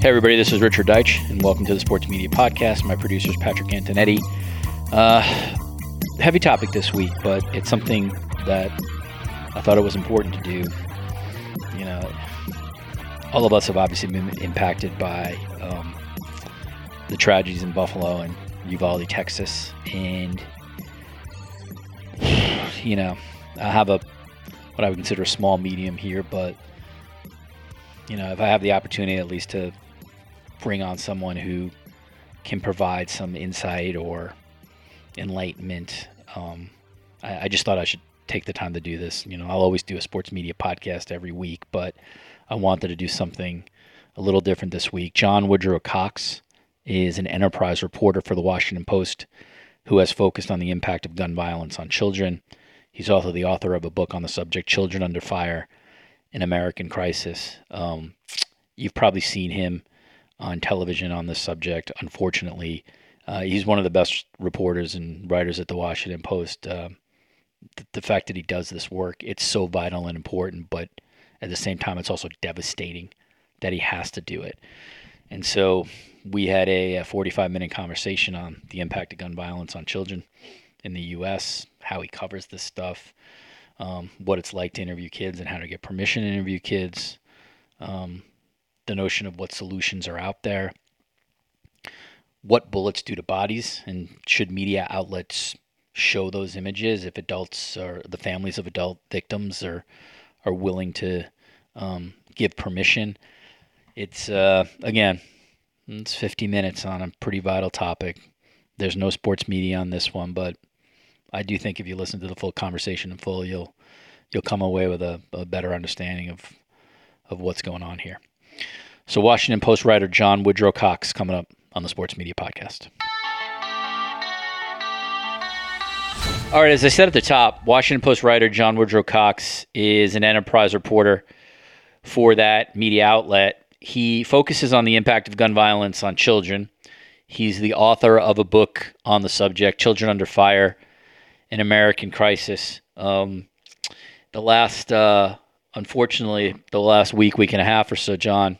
Hey, everybody, this is Richard Deitsch, and welcome to the Sports Media Podcast. My producer is Patrick Antonetti. Uh, heavy topic this week, but it's something that I thought it was important to do. You know, all of us have obviously been impacted by um, the tragedies in Buffalo and Uvalde, Texas, and you know, I have a what I would consider a small medium here, but you know, if I have the opportunity at least to bring on someone who can provide some insight or enlightenment. Um, I, I, just thought I should take the time to do this. You know, I'll always do a sports media podcast every week, but I wanted to do something a little different this week. John Woodrow Cox is an enterprise reporter for the Washington Post who has focused on the impact of gun violence on children. He's also the author of a book on the subject, Children Under Fire An American Crisis. Um, you've probably seen him on television on this subject. Unfortunately, uh, he's one of the best reporters and writers at the Washington Post. Uh, the, the fact that he does this work, it's so vital and important, but at the same time, it's also devastating that he has to do it. And so we had a, a 45 minute conversation on the impact of gun violence on children in the U.S., how he covers this stuff, um, what it's like to interview kids, and how to get permission to interview kids. Um, the notion of what solutions are out there, what bullets do to bodies, and should media outlets show those images if adults or the families of adult victims are are willing to um, give permission. It's uh, again, it's 50 minutes on a pretty vital topic. There's no sports media on this one, but I do think if you listen to the full conversation in full, you'll you'll come away with a, a better understanding of of what's going on here. So, Washington Post writer John Woodrow Cox coming up on the Sports Media Podcast. All right, as I said at the top, Washington Post writer John Woodrow Cox is an enterprise reporter for that media outlet. He focuses on the impact of gun violence on children. He's the author of a book on the subject, Children Under Fire An American Crisis. Um, the last, uh, unfortunately, the last week, week and a half or so, John,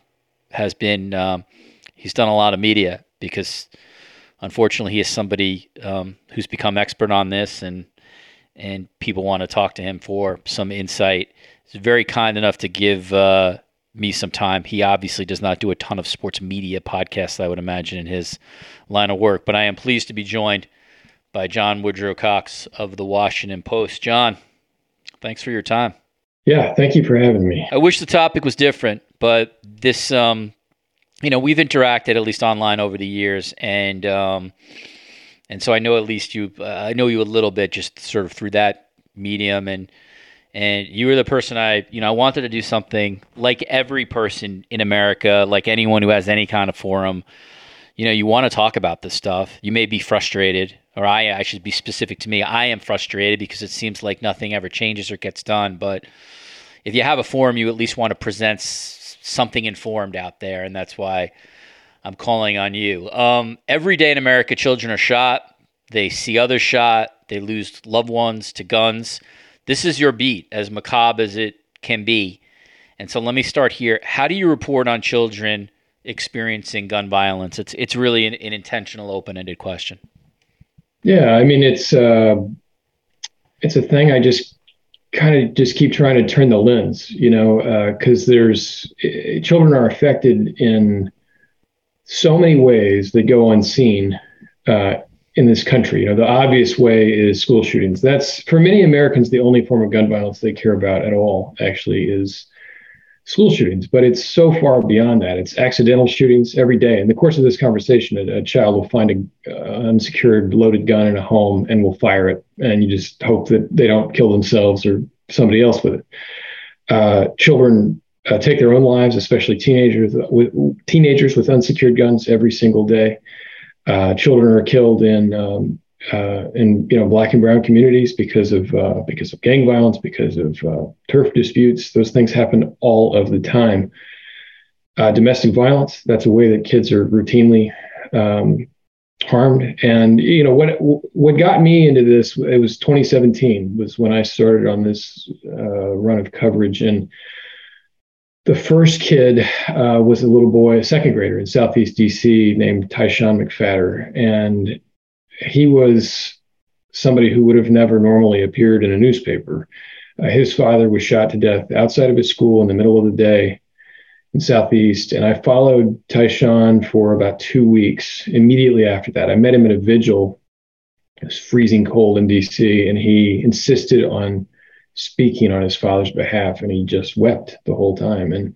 has been um, he's done a lot of media because unfortunately he is somebody um, who's become expert on this and and people want to talk to him for some insight. He's very kind enough to give uh, me some time. He obviously does not do a ton of sports media podcasts, I would imagine, in his line of work. But I am pleased to be joined by John Woodrow Cox of the Washington Post. John, thanks for your time. Yeah, thank you for having me. I wish the topic was different, but this, um, you know, we've interacted at least online over the years, and um, and so I know at least you, uh, I know you a little bit just sort of through that medium, and and you were the person I, you know, I wanted to do something like every person in America, like anyone who has any kind of forum. You know, you want to talk about this stuff. You may be frustrated, or I, I should be specific to me. I am frustrated because it seems like nothing ever changes or gets done, but if you have a forum, you at least want to present something informed out there, and that's why I'm calling on you. Um, every day in America, children are shot. They see others shot. They lose loved ones to guns. This is your beat, as macabre as it can be. And so let me start here. How do you report on children experiencing gun violence? It's it's really an, an intentional, open-ended question. Yeah, I mean it's uh, it's a thing I just kind of just keep trying to turn the lens, you know, because uh, there's uh, children are affected in so many ways that go unseen uh, in this country. You know, the obvious way is school shootings. That's for many Americans the only form of gun violence they care about at all. Actually, is school shootings, but it's so far beyond that. It's accidental shootings every day. In the course of this conversation, a, a child will find an uh, unsecured loaded gun in a home and will fire it, and you just hope that they don't kill themselves or somebody else with it. Uh, children uh, take their own lives, especially teenagers with teenagers with unsecured guns every single day. Uh, children are killed in um, uh, in you know black and brown communities because of uh, because of gang violence, because of uh, turf disputes. Those things happen all of the time. Uh, domestic violence. That's a way that kids are routinely um, harmed. And you know what what got me into this? It was 2017 was when I started on this uh, run of coverage and. The first kid uh, was a little boy, a second grader in Southeast DC named Tyshawn McFadder. And he was somebody who would have never normally appeared in a newspaper. Uh, his father was shot to death outside of his school in the middle of the day in Southeast. And I followed Tyshawn for about two weeks. Immediately after that, I met him at a vigil. It was freezing cold in DC, and he insisted on speaking on his father's behalf, and he just wept the whole time. And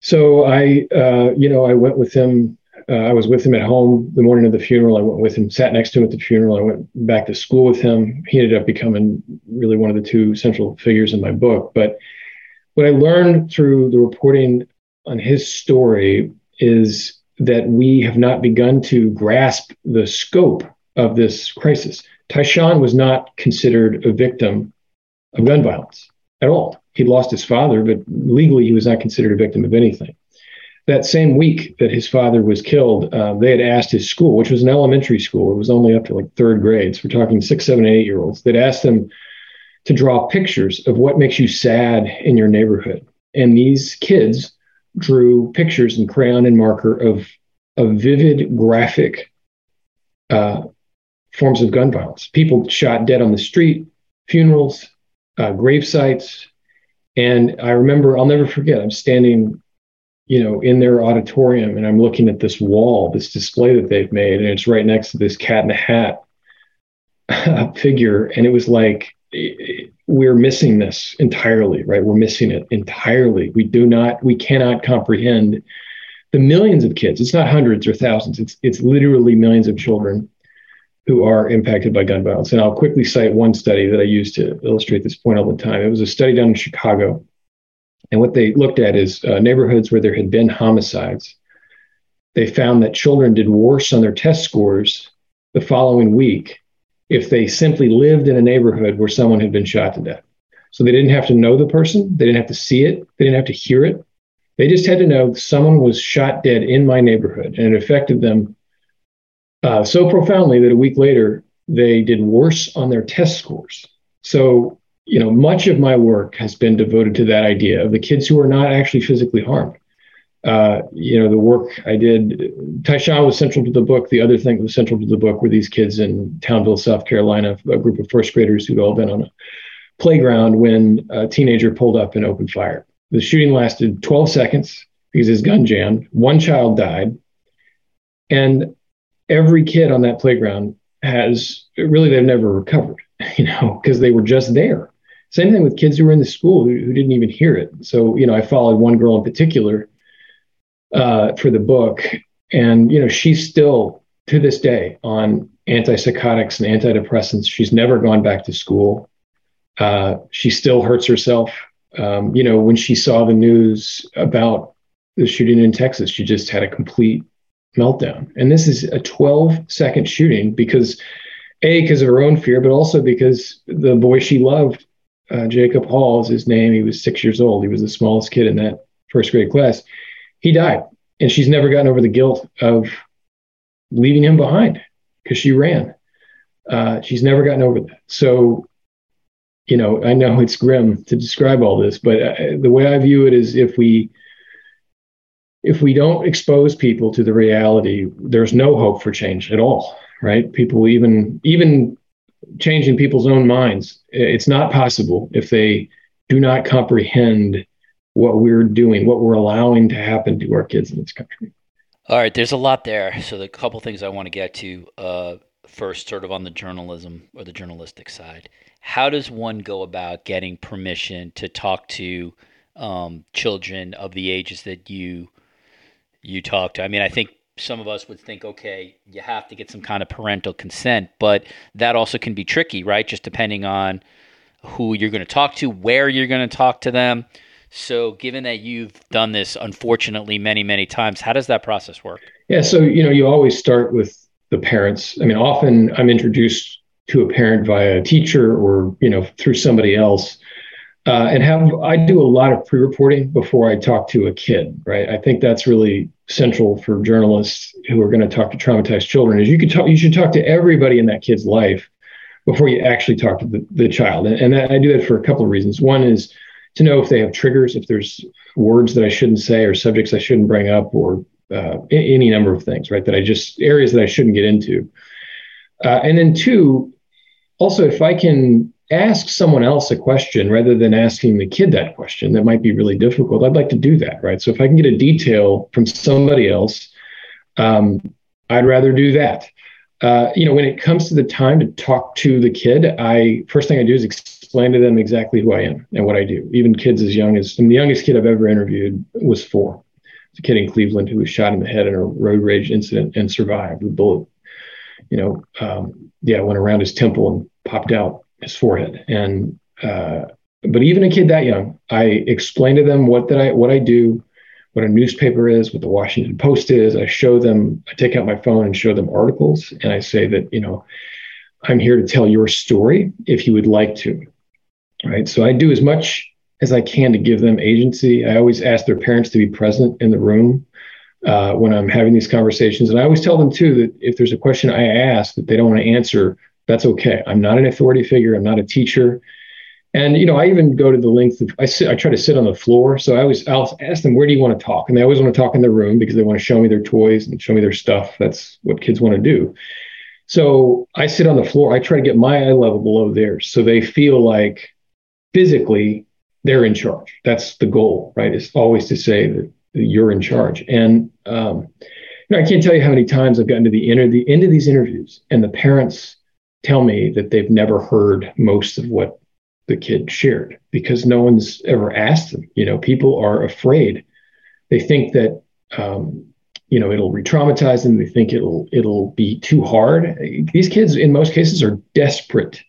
so I, uh, you know, I went with him uh, I was with him at home the morning of the funeral. I went with him, sat next to him at the funeral. I went back to school with him. He ended up becoming really one of the two central figures in my book. But what I learned through the reporting on his story is that we have not begun to grasp the scope of this crisis. Tyshawn was not considered a victim of gun violence at all. He'd lost his father, but legally he was not considered a victim of anything that same week that his father was killed, uh, they had asked his school, which was an elementary school, it was only up to like third grades. We're talking six, seven, eight year olds. They'd asked them to draw pictures of what makes you sad in your neighborhood. And these kids drew pictures in crayon and marker of, of vivid, graphic uh, forms of gun violence. People shot dead on the street, funerals, uh, grave sites. And I remember, I'll never forget, I'm standing you know, in their auditorium, and I'm looking at this wall, this display that they've made, and it's right next to this cat in a hat uh, figure, and it was like we're missing this entirely, right? We're missing it entirely. We do not, we cannot comprehend the millions of kids. It's not hundreds or thousands. It's it's literally millions of children who are impacted by gun violence. And I'll quickly cite one study that I use to illustrate this point all the time. It was a study done in Chicago and what they looked at is uh, neighborhoods where there had been homicides. They found that children did worse on their test scores the following week if they simply lived in a neighborhood where someone had been shot to death. So they didn't have to know the person, they didn't have to see it, they didn't have to hear it. They just had to know someone was shot dead in my neighborhood, and it affected them uh, so profoundly that a week later they did worse on their test scores. So you know, much of my work has been devoted to that idea of the kids who are not actually physically harmed. Uh, you know, the work I did, Tyshawn was central to the book. The other thing that was central to the book were these kids in Townville, South Carolina, a group of first graders who'd all been on a playground when a teenager pulled up and opened fire. The shooting lasted 12 seconds because his gun jammed. One child died. And every kid on that playground has really, they've never recovered, you know, because they were just there. Same thing with kids who were in the school who, who didn't even hear it. So, you know, I followed one girl in particular uh, for the book, and you know, she's still to this day on antipsychotics and antidepressants. She's never gone back to school. Uh, she still hurts herself. Um, you know, when she saw the news about the shooting in Texas, she just had a complete meltdown. And this is a 12 second shooting because, A, because of her own fear, but also because the boy she loved uh, Jacob Hall is his name. He was six years old. He was the smallest kid in that first grade class. He died, and she's never gotten over the guilt of leaving him behind because she ran. Uh, she's never gotten over that. So, you know, I know it's grim to describe all this, but uh, the way I view it is if we if we don't expose people to the reality, there's no hope for change at all, right? People even even changing people's own minds. It's not possible if they do not comprehend what we're doing, what we're allowing to happen to our kids in this country. All right, there's a lot there. So the couple things I want to get to. Uh, first sort of on the journalism or the journalistic side. How does one go about getting permission to talk to um, children of the ages that you you talk to? I mean, I think some of us would think, okay, you have to get some kind of parental consent, but that also can be tricky, right? Just depending on who you're going to talk to, where you're going to talk to them. So, given that you've done this unfortunately many, many times, how does that process work? Yeah, so you know, you always start with the parents. I mean, often I'm introduced to a parent via a teacher or you know through somebody else, uh, and have I do a lot of pre-reporting before I talk to a kid. Right, I think that's really central for journalists who are going to talk to traumatized children. Is you could talk, you should talk to everybody in that kid's life before you actually talk to the, the child, and, and I do that for a couple of reasons. One is to know if they have triggers, if there's words that I shouldn't say or subjects I shouldn't bring up or uh, any number of things, right? That I just areas that I shouldn't get into. Uh, and then two, also if I can ask someone else a question rather than asking the kid that question, that might be really difficult. I'd like to do that, right? So if I can get a detail from somebody else, um, I'd rather do that. Uh, you know, when it comes to the time to talk to the kid, I first thing I do is explain to them exactly who I am and what I do. Even kids as young as the youngest kid I've ever interviewed was four. It's a kid in Cleveland who was shot in the head in a road rage incident and survived. The bullet, you know, um, yeah, went around his temple and popped out his forehead. And uh, but even a kid that young, I explain to them what that I what I do, what a newspaper is, what the Washington Post is. I show them, I take out my phone and show them articles, and I say that you know, I'm here to tell your story if you would like to. Right. So I do as much as I can to give them agency. I always ask their parents to be present in the room uh, when I'm having these conversations. And I always tell them too that if there's a question I ask that they don't want to answer, that's okay. I'm not an authority figure. I'm not a teacher. And you know, I even go to the length of I sit. I try to sit on the floor. So I always I'll ask them where do you want to talk, and they always want to talk in their room because they want to show me their toys and show me their stuff. That's what kids want to do. So I sit on the floor. I try to get my eye level below theirs, so they feel like physically they're in charge. That's the goal, right? It's always to say that you're in charge. And um, you know, I can't tell you how many times I've gotten to the, inter- the end of these interviews, and the parents tell me that they've never heard most of what the kid shared because no one's ever asked them. You know, people are afraid. They think that um, you know it'll re-traumatize them. They think it'll it'll be too hard. These kids, in most cases, are desperate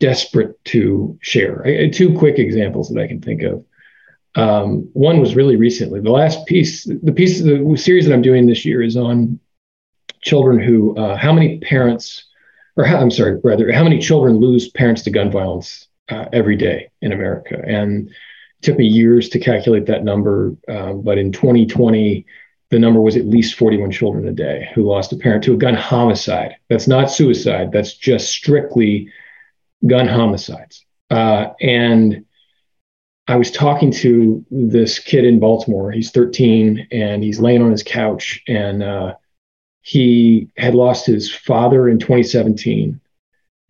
desperate to share. I, two quick examples that I can think of. Um, one was really recently. The last piece, the piece the series that I'm doing this year is on children who, uh, how many parents, or I'm sorry, rather, how many children lose parents to gun violence uh, every day in America? And it took me years to calculate that number, uh, but in 2020, the number was at least 41 children a day who lost a parent to a gun homicide. That's not suicide. That's just strictly gun homicides. Uh, and I was talking to this kid in Baltimore. He's 13 and he's laying on his couch and uh, he had lost his father in 2017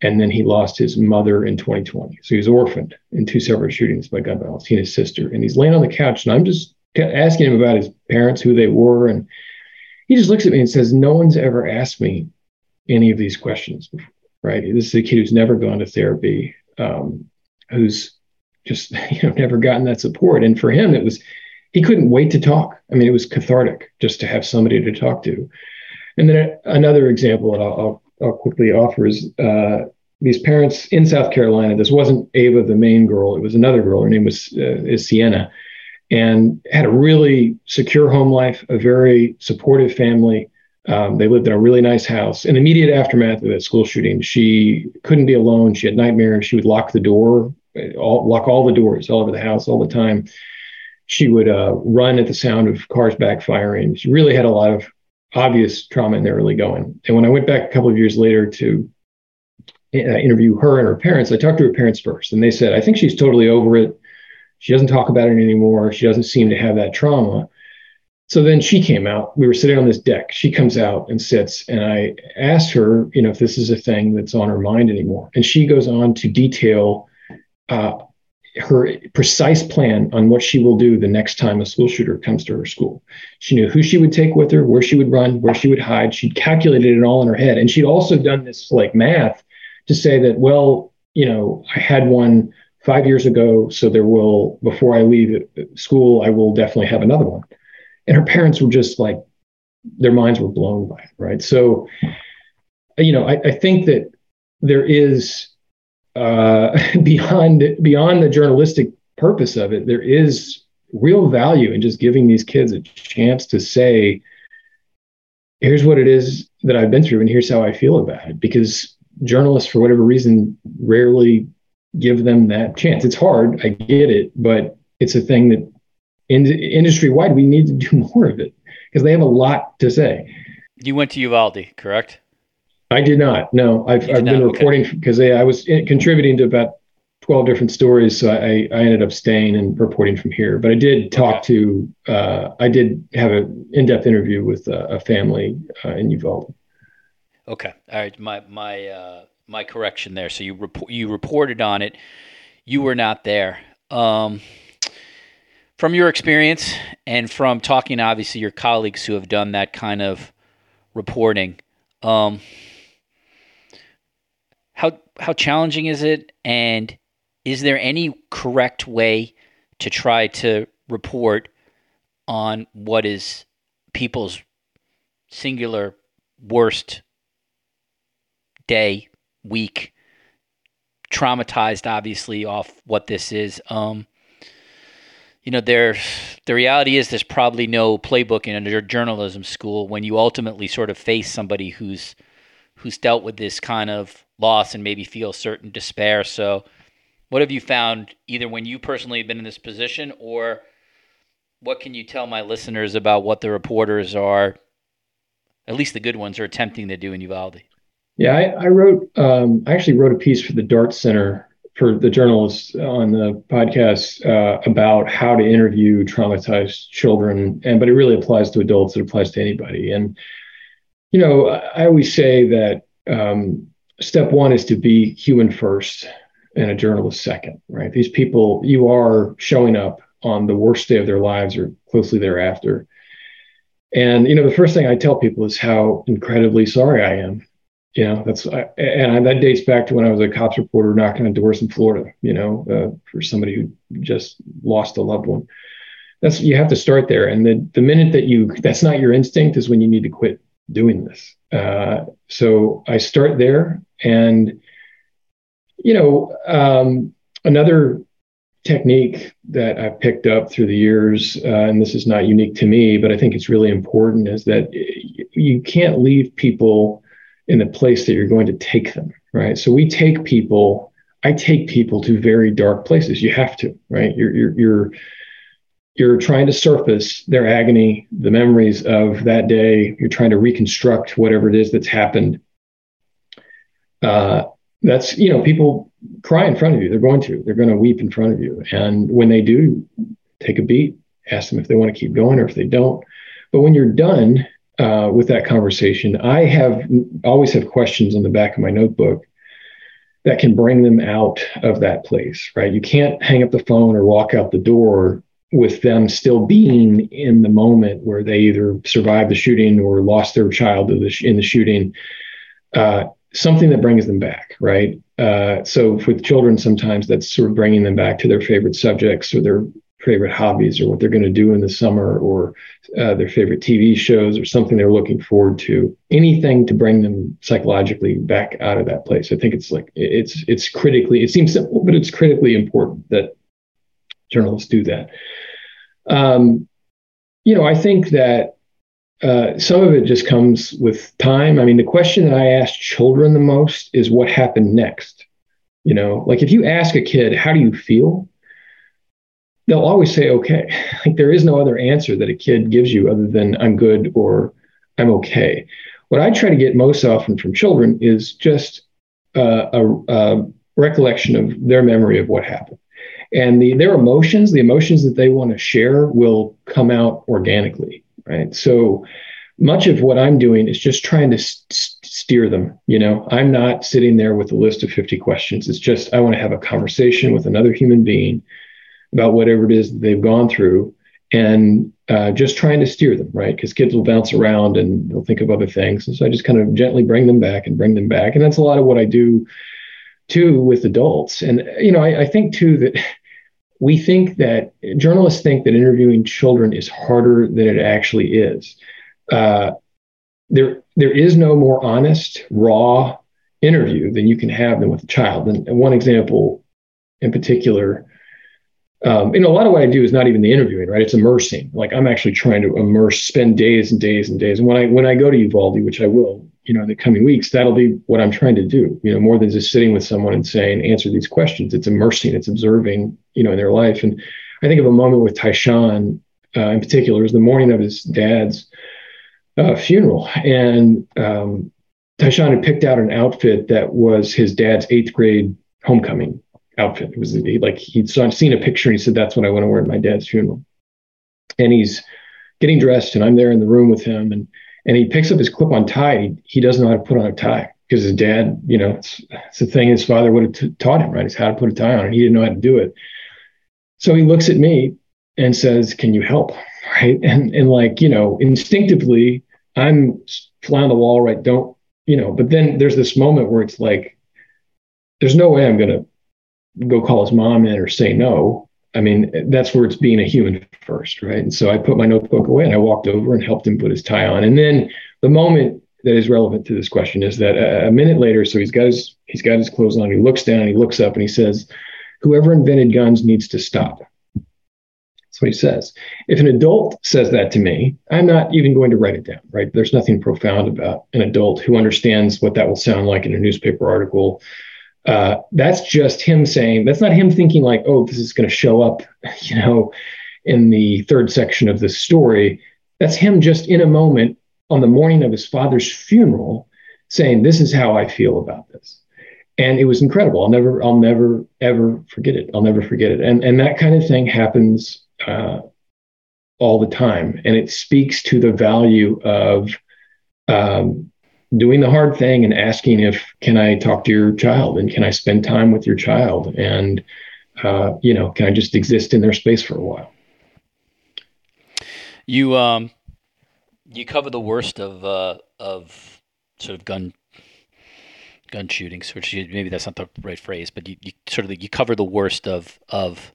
and then he lost his mother in 2020. So he was orphaned in two separate shootings by gun violence, he and his sister. And he's laying on the couch and I'm just asking him about his parents, who they were. And he just looks at me and says, No one's ever asked me any of these questions before right? This is a kid who's never gone to therapy, um, who's just you know never gotten that support. And for him, it was he couldn't wait to talk. I mean, it was cathartic just to have somebody to talk to. And then another example that I'll, I'll, quickly offer is uh, these parents in South Carolina. This wasn't Ava, the main girl; it was another girl. Her name was uh, is Sienna, and had a really secure home life, a very supportive family. Um, they lived in a really nice house. In the immediate aftermath of that school shooting, she couldn't be alone. She had nightmares. She would lock the door, all, lock all the doors all over the house all the time. She would uh, run at the sound of cars backfiring. She really had a lot of obvious trauma in there early going. And when I went back a couple of years later to uh, interview her and her parents, I talked to her parents first, and they said, I think she's totally over it. She doesn't talk about it anymore. She doesn't seem to have that trauma. So then she came out. We were sitting on this deck. She comes out and sits, and I asked her, you know, if this is a thing that's on her mind anymore. And she goes on to detail uh, her precise plan on what she will do the next time a school shooter comes to her school. She knew who she would take with her, where she would run, where she would hide. She'd calculated it all in her head. And she'd also done this like math to say that, well, you know, I had one five years ago, so there will, before I leave school, I will definitely have another one. And her parents were just like, their minds were blown by it, right? So, you know, I, I think that there is uh, beyond beyond the journalistic purpose of it, there is real value in just giving these kids a chance to say, "Here's what it is that I've been through, and here's how I feel about it." Because journalists, for whatever reason, rarely give them that chance. It's hard, I get it, but it's a thing that in, industry wide we need to do more of it because they have a lot to say. You went to Uvalde, correct? I did not. No, I've, I've been not? reporting because okay. I was contributing to about 12 different stories. So I, I ended up staying and reporting from here. But I did talk okay. to, uh, I did have an in depth interview with a, a family uh, in Uvalde. Okay. All right. My, my, uh, my correction there. So you report, you reported on it. You were not there. Um, from your experience and from talking, obviously, your colleagues who have done that kind of reporting, um, how how challenging is it? And is there any correct way to try to report on what is people's singular worst day week traumatized obviously off what this is? Um you know there the reality is there's probably no playbook in a journalism school when you ultimately sort of face somebody who's who's dealt with this kind of loss and maybe feel certain despair. So, what have you found either when you personally have been in this position or what can you tell my listeners about what the reporters are, at least the good ones, are attempting to do in Uvalde? Yeah, I, I wrote, um, I actually wrote a piece for the Dart Center for the journalists on the podcast uh, about how to interview traumatized children, and but it really applies to adults. It applies to anybody, and you know, I always say that um, step one is to be human first and a journalist second, right? These people, you are showing up on the worst day of their lives or closely thereafter. And, you know, the first thing I tell people is how incredibly sorry I am. You know, that's, and that dates back to when I was a cops reporter knocking on doors in Florida, you know, uh, for somebody who just lost a loved one. That's, you have to start there. And the, the minute that you, that's not your instinct is when you need to quit doing this. Uh, so I start there, and you know, um, another technique that I've picked up through the years, uh, and this is not unique to me, but I think it's really important, is that you can't leave people in the place that you're going to take them, right? So we take people. I take people to very dark places. You have to, right? You're you're you're you're trying to surface their agony, the memories of that day. You're trying to reconstruct whatever it is that's happened. Uh, that's you know people cry in front of you. They're going to. They're going to weep in front of you. And when they do, take a beat. Ask them if they want to keep going or if they don't. But when you're done uh, with that conversation, I have always have questions on the back of my notebook that can bring them out of that place. Right? You can't hang up the phone or walk out the door with them still being in the moment where they either survived the shooting or lost their child in the shooting, uh, something that brings them back, right? Uh, so with children, sometimes that's sort of bringing them back to their favorite subjects or their favorite hobbies or what they're going to do in the summer or uh, their favorite TV shows or something they're looking forward to. Anything to bring them psychologically back out of that place. I think it's like it's it's critically. It seems simple, but it's critically important that journalists do that. Um, you know, I think that uh, some of it just comes with time. I mean, the question that I ask children the most is what happened next. You know, like if you ask a kid, how do you feel? They'll always say, okay. Like there is no other answer that a kid gives you other than I'm good or I'm okay. What I try to get most often from children is just uh, a, a recollection of their memory of what happened and the, their emotions, the emotions that they want to share, will come out organically, right? So much of what I'm doing is just trying to st- steer them. You know, I'm not sitting there with a list of 50 questions. It's just I want to have a conversation with another human being about whatever it is that they've gone through and uh, just trying to steer them, right? Because kids will bounce around and they'll think of other things. And so I just kind of gently bring them back and bring them back. And that's a lot of what I do too with adults. And, you know, I, I think too that we think that journalists think that interviewing children is harder than it actually is. Uh, there, there is no more honest, raw interview than you can have than with a child. And, one example in particular um, you know, a lot of what I do is not even the interviewing, right? It's immersing. Like I'm actually trying to immerse, spend days and days and days. And when I when I go to Uvalde, which I will, you know, in the coming weeks, that'll be what I'm trying to do. You know, more than just sitting with someone and saying, answer these questions. It's immersing. It's observing, you know, in their life. And I think of a moment with Tyshawn uh, in particular. Was the morning of his dad's uh, funeral, and um, had picked out an outfit that was his dad's eighth grade homecoming outfit. It was like he'd seen a picture and he said, That's what I want to wear at my dad's funeral. And he's getting dressed, and I'm there in the room with him. And and he picks up his clip on tie. He, he doesn't know how to put on a tie because his dad, you know, it's, it's the thing his father would have t- taught him, right? Is how to put a tie on. And he didn't know how to do it. So he looks at me and says, Can you help? Right. And, and like, you know, instinctively, I'm fly on the wall, right? Don't, you know, but then there's this moment where it's like, there's no way I'm to go call his mom in or say no. I mean, that's where it's being a human first, right? And so I put my notebook away and I walked over and helped him put his tie on. And then the moment that is relevant to this question is that uh, a, minute later, so he's got his he's got his clothes on. He looks down, he looks up, and he says, "Whoever invented guns needs to stop." That's what he says. If an adult says that to me, I'm not even going to write it down, right? There's nothing profound about an adult who understands what that will sound like in a newspaper article uh, that's just him saying that's not him thinking like oh this is going to show up you know in the third section of the story. That's him just in a moment on the morning of his father's funeral saying this is how i feel about this. And it was incredible. I'll never i'll never ever forget it. I'll never forget it. And and that kind of thing happens uh, all the time. And it speaks to the value of um, doing the hard thing and asking if can I talk to your child and can I spend time with your child and uh, you know can I just exist in their space for a while. You um you cover the worst of uh, of sort of gun gun shootings, which maybe that's not the right phrase, but you, you sort of you cover the worst of of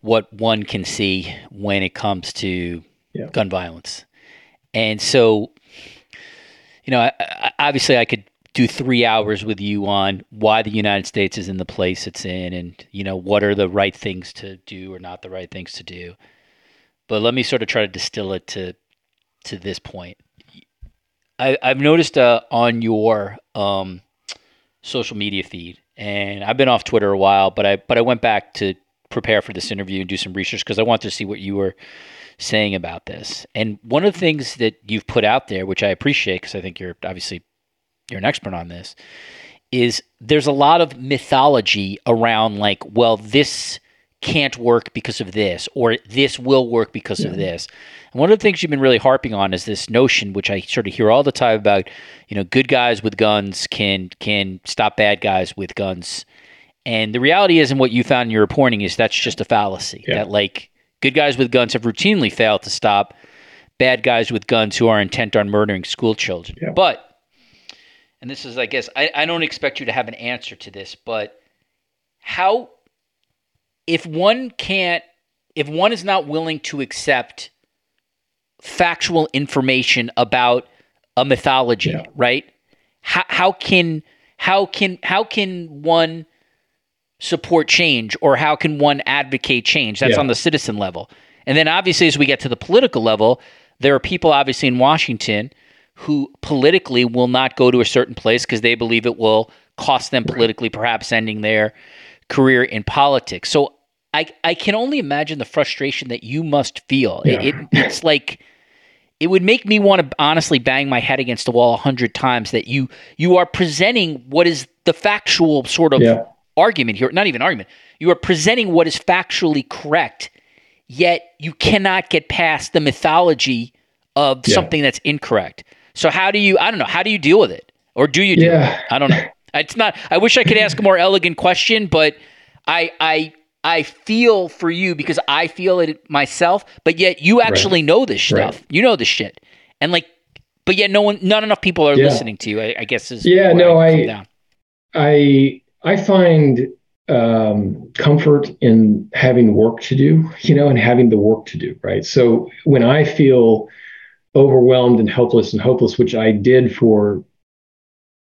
what one can see when it comes to yeah. gun violence. And so you know, I, I, obviously I could do three hours with you on why the United States is in the place it's in, and you know what are the right things to do or not the right things to do. But let me sort of try to distill it to to this point. I, have noticed uh, on your um, social media feed, and I've been off Twitter a while, but I but I went back to prepare for this interview and do some research because I wanted to see what you were saying about this. And one of the things that you've put out there, which I appreciate because I think you're obviously you're an expert on this, is there's a lot of mythology around like, well, this can't work because of this, or this will work because yeah. of this. And one of the things you've been really harping on is this notion, which I sort of hear all the time about, you know, good guys with guns can can stop bad guys with guns. And the reality is, and what you found in your reporting is that's just a fallacy. Yeah. That like Good guys with guns have routinely failed to stop bad guys with guns who are intent on murdering school children. Yeah. But, and this is, I guess, I, I don't expect you to have an answer to this, but how, if one can't, if one is not willing to accept factual information about a mythology, yeah. right? How, how can how can how can one support change or how can one advocate change? That's yeah. on the citizen level. And then obviously, as we get to the political level, there are people obviously in Washington who politically will not go to a certain place because they believe it will cost them politically, perhaps ending their career in politics. So I, I can only imagine the frustration that you must feel. Yeah. It, it, it's like it would make me want to honestly bang my head against the wall a hundred times that you you are presenting what is the factual sort of yeah argument here, not even argument. You are presenting what is factually correct, yet you cannot get past the mythology of yeah. something that's incorrect. So how do you? I don't know. How do you deal with it, or do you? Do yeah. It? I don't know. It's not. I wish I could ask a more elegant question, but I I I feel for you because I feel it myself. But yet you actually right. know this stuff. Right. You know this shit, and like, but yet no one, not enough people are yeah. listening to you. I, I guess is yeah. No, I I I find um, comfort in having work to do, you know, and having the work to do, right? So when I feel overwhelmed and helpless and hopeless, which I did for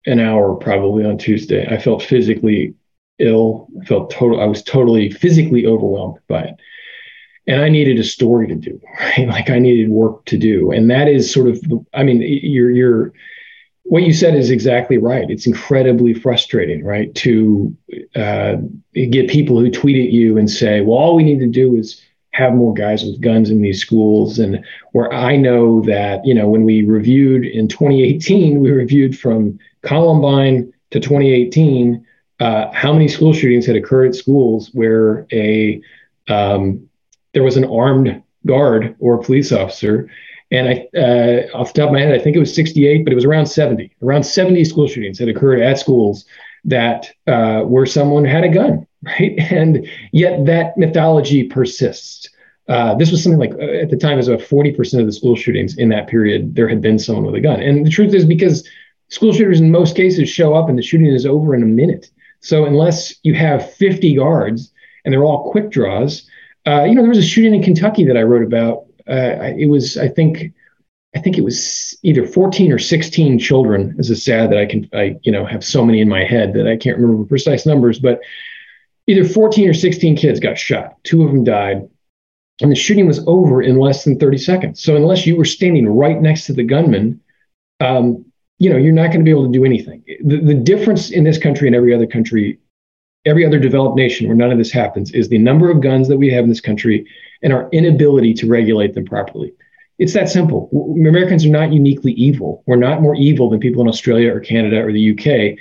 an hour probably on Tuesday, I felt physically ill. I felt total. I was totally physically overwhelmed by it, and I needed a story to do, right? Like I needed work to do, and that is sort of. I mean, you're you're what you said is exactly right. It's incredibly frustrating, right? To uh, get people who tweet at you and say, well, all we need to do is have more guys with guns in these schools. And where I know that, you know, when we reviewed in 2018, we reviewed from Columbine to 2018, uh, how many school shootings had occurred at schools where a um, there was an armed guard or police officer and I, uh, off the top of my head, I think it was 68, but it was around 70. Around 70 school shootings had occurred at schools that uh, where someone had a gun, right? And yet that mythology persists. Uh, this was something like uh, at the time, it was about 40% of the school shootings in that period, there had been someone with a gun. And the truth is because school shooters in most cases show up and the shooting is over in a minute. So unless you have 50 guards and they're all quick draws, uh, you know, there was a shooting in Kentucky that I wrote about uh, it was I think I think it was either 14 or 16 children. This is sad that I can I you know have so many in my head that I can't remember precise numbers, but either 14 or 16 kids got shot. Two of them died. And the shooting was over in less than 30 seconds. So unless you were standing right next to the gunman, um, you know, you're not going to be able to do anything. The, the difference in this country and every other country, every other developed nation where none of this happens, is the number of guns that we have in this country and our inability to regulate them properly. It's that simple. Americans are not uniquely evil. We're not more evil than people in Australia or Canada or the UK.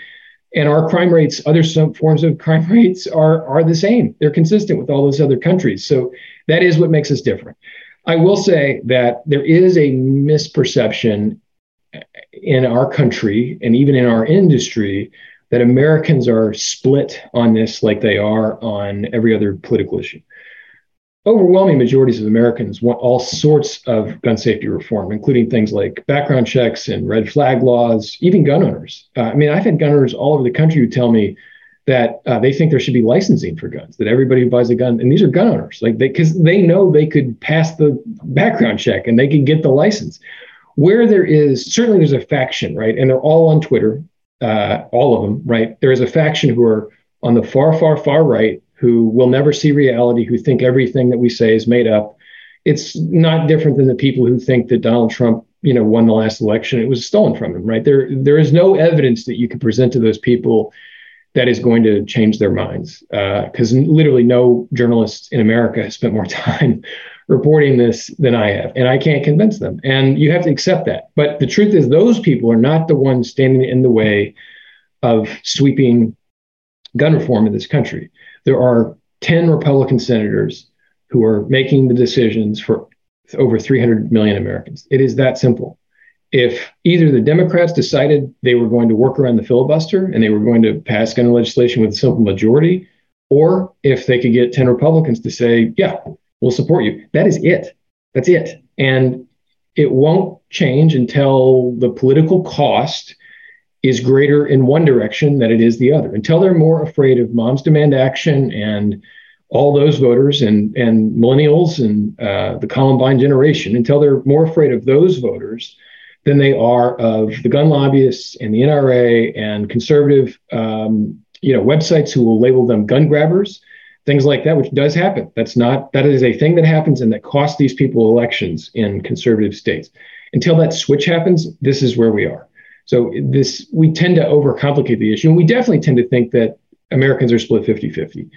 And our crime rates, other forms of crime rates are, are the same. They're consistent with all those other countries. So that is what makes us different. I will say that there is a misperception uh, in our country and even in our industry that Americans are split on this like they are on every other political issue overwhelming majorities of Americans want all sorts of gun safety reform, including things like background checks and red flag laws, even gun owners. Uh, I mean, I've had gun owners all over the country who tell me that uh, they think there should be licensing for guns, that everybody who buys a gun, and these are gun owners, like they, because they know they could pass the background check and they could get the license. Where there is, certainly there's a faction, right? And they're all on Twitter, uh, all of them, right? There is a faction who are on the far, far, far right who will never see reality, who think everything that we say is made up. It's not different than the people who think that Donald Trump, you know, won the last election. It was stolen from him, right? There, there is no evidence that you can present to those people that is going to change their minds. Because uh, literally no journalist in America has spent more time reporting this than I have, and I can't convince them. And you have to accept that. But the truth is, those people are not the ones standing in the way of sweeping gun reform in this country there are 10 Republican senators who are making the decisions for over 300 million Americans. It is that simple. If either the Democrats decided they were going to work around the filibuster and they were going to pass gun legislation with a simple majority, or if they could get 10 Republicans to say, yeah, we'll support you, that is it. That's it. And it won't change until the political cost is greater in one direction than it is the other. Until they're more afraid of moms demand action and all those voters and, and millennials and uh, the Columbine generation, until they're more afraid of those voters than they are of the gun lobbyists and the NRA and conservative um, you know, websites who will label them gun grabbers, things like that, which does happen. That's not, that is a thing that happens and that costs these people elections in conservative states. Until that switch happens, this is where we are. So this we tend to overcomplicate the issue. And we definitely tend to think that Americans are split 50-50.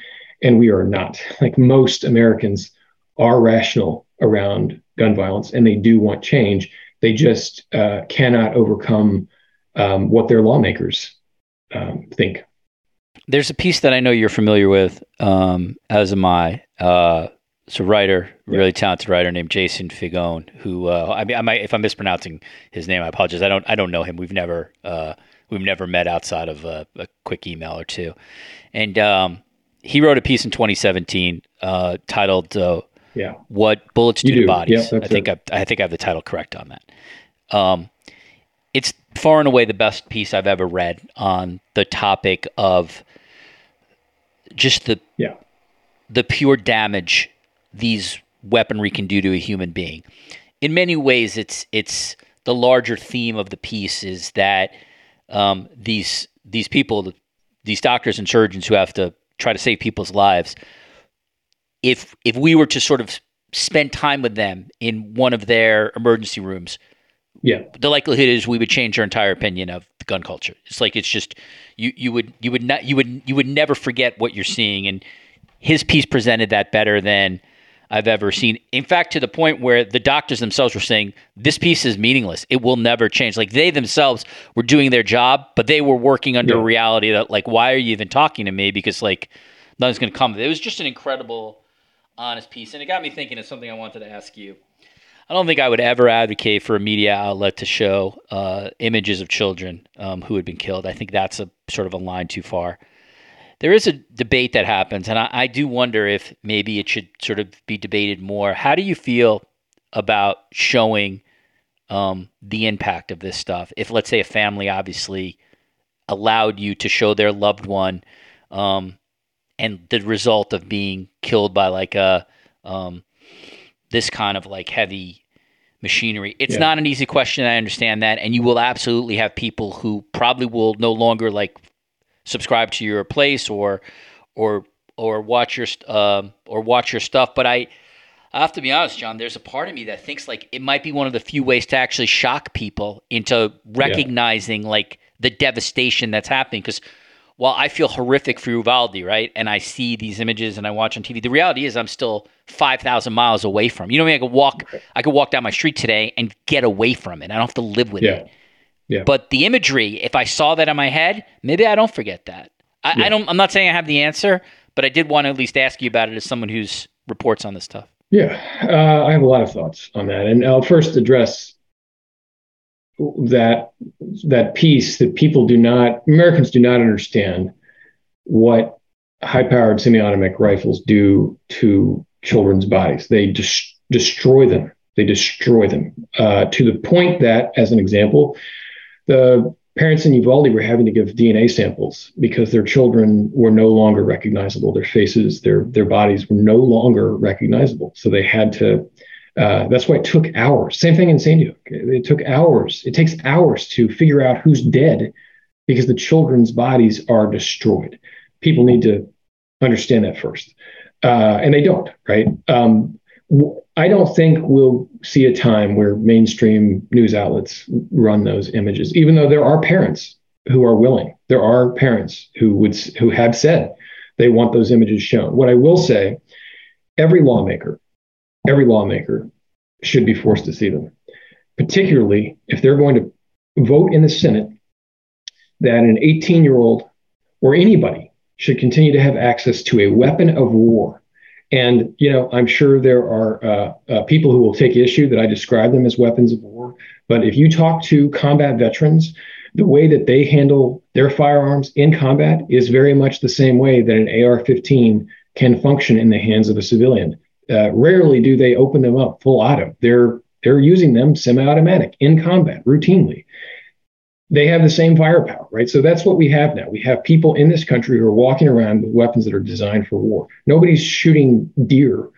And we are not. Like most Americans are rational around gun violence and they do want change. They just uh, cannot overcome um, what their lawmakers um, think. There's a piece that I know you're familiar with, um, as am I, uh, it's a writer, really talented writer named Jason Fagone, who uh, I mean, I might, if I'm mispronouncing his name, I apologize. I don't, I don't know him. We've never, uh, we've never met outside of a, a quick email or two, and um, he wrote a piece in 2017 uh, titled uh, "Yeah, What Bullets Do, You to. Bodies." I think I, I think I have the title correct on that. Um, it's far and away the best piece I've ever read on the topic of just the yeah, the pure damage these weaponry can do to a human being. In many ways, it's it's the larger theme of the piece is that um, these these people, these doctors and surgeons who have to try to save people's lives, if if we were to sort of spend time with them in one of their emergency rooms, yeah, the likelihood is we would change our entire opinion of the gun culture. It's like it's just you you would you would not you would you would never forget what you're seeing, and his piece presented that better than I've ever seen. In fact, to the point where the doctors themselves were saying this piece is meaningless. It will never change. Like they themselves were doing their job, but they were working under Yeah. a reality that like why are you even talking to me? Because like nothing's going to come. It was just an incredible, honest piece, and it got me thinking of something I wanted to ask you. I don't think I would ever advocate for a media outlet to show uh, images of children um, who had been killed. I think that's a sort of a line too far. There is a debate that happens, and I, I do wonder if maybe it should sort of be debated more. How do you feel about showing um, the impact of this stuff? If, let's say, a family obviously allowed you to show their loved one, um, and the result of being killed by like a um, this kind of like heavy machinery. It's Yeah. not an easy question. I understand that, and you will absolutely have people who probably will no longer like subscribe to your place or or or watch your um or watch your stuff. But I, I have to be honest, John. There's a part of me that thinks like it might be one of the few ways to actually shock people into recognizing like the devastation that's happening because while I feel horrific for Uvalde, right, and I see these images and I watch on TV, the reality is I'm still five thousand miles away from. You know, what I mean, I could walk, I could walk down my street today and get away from it. I don't have to live with yeah, it. yeah. But the imagery, if I saw that in my head, maybe I don't forget that. I, Yeah. I don't. I'm not saying I have the answer, but I did want to at least ask you about it as someone who's reports on this stuff. Yeah, uh, I have a lot of thoughts on that, and I'll first address that that piece that people do not Americans do not understand what high-powered semi-automatic rifles do to children's bodies. They just destroy them. They destroy them uh, to the point that, as an example, the parents in Uvalde were having to give DNA samples because their children were no longer recognizable. Their faces, their their bodies were no longer recognizable. So they had to. Uh, that's why it took hours. Same thing in San Diego. It took hours. It takes hours to figure out who's dead because the children's bodies are destroyed. People need to understand that first, uh, and they don't. Right? Um, I don't think we'll see a time where mainstream news outlets run those images, even though there are parents who are willing. There are parents who would who have said they want those images shown. What I will say, every lawmaker, every lawmaker should be forced to see them, particularly if they're going to vote in the Senate that an 18 year old or anybody should continue to have access to a weapon of war. And you know, I'm sure there are uh, uh, people who will take issue that I describe them as weapons of war. But if you talk to combat veterans, the way that they handle their firearms in combat is very much the same way that an AR-15 can function in the hands of a civilian. Uh, rarely do they open them up full auto. They're they're using them semi-automatic in combat routinely. They have the same firepower, right? So that's what we have now. We have people in this country who are walking around with weapons that are designed for war. Nobody's shooting deer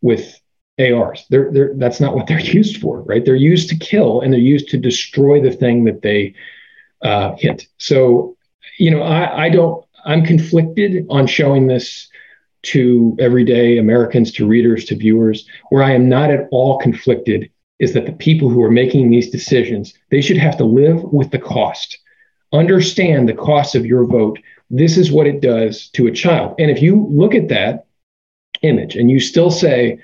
with ARs. They're, they're, that's not what they're used for, right? They're used to kill and they're used to destroy the thing that they uh, hit. So, you know, I, I don't, I'm conflicted on showing this to everyday Americans, to readers, to viewers. Where I am not at all conflicted is that the people who are making these decisions, they should have to live with the cost, understand the cost of your vote. This is what it does to a child. And if you look at that image and you still say,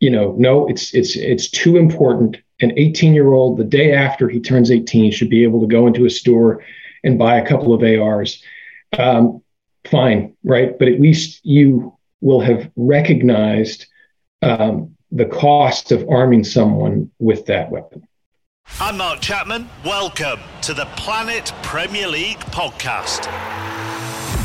you know, no, it's it's it's too important. An 18 year old, the day after he turns 18, should be able to go into a store and buy a couple of ARs. Um, fine, right? But at least you will have recognized um, the cost of arming someone with that weapon. I'm Mark Chapman. Welcome to the Planet Premier League podcast.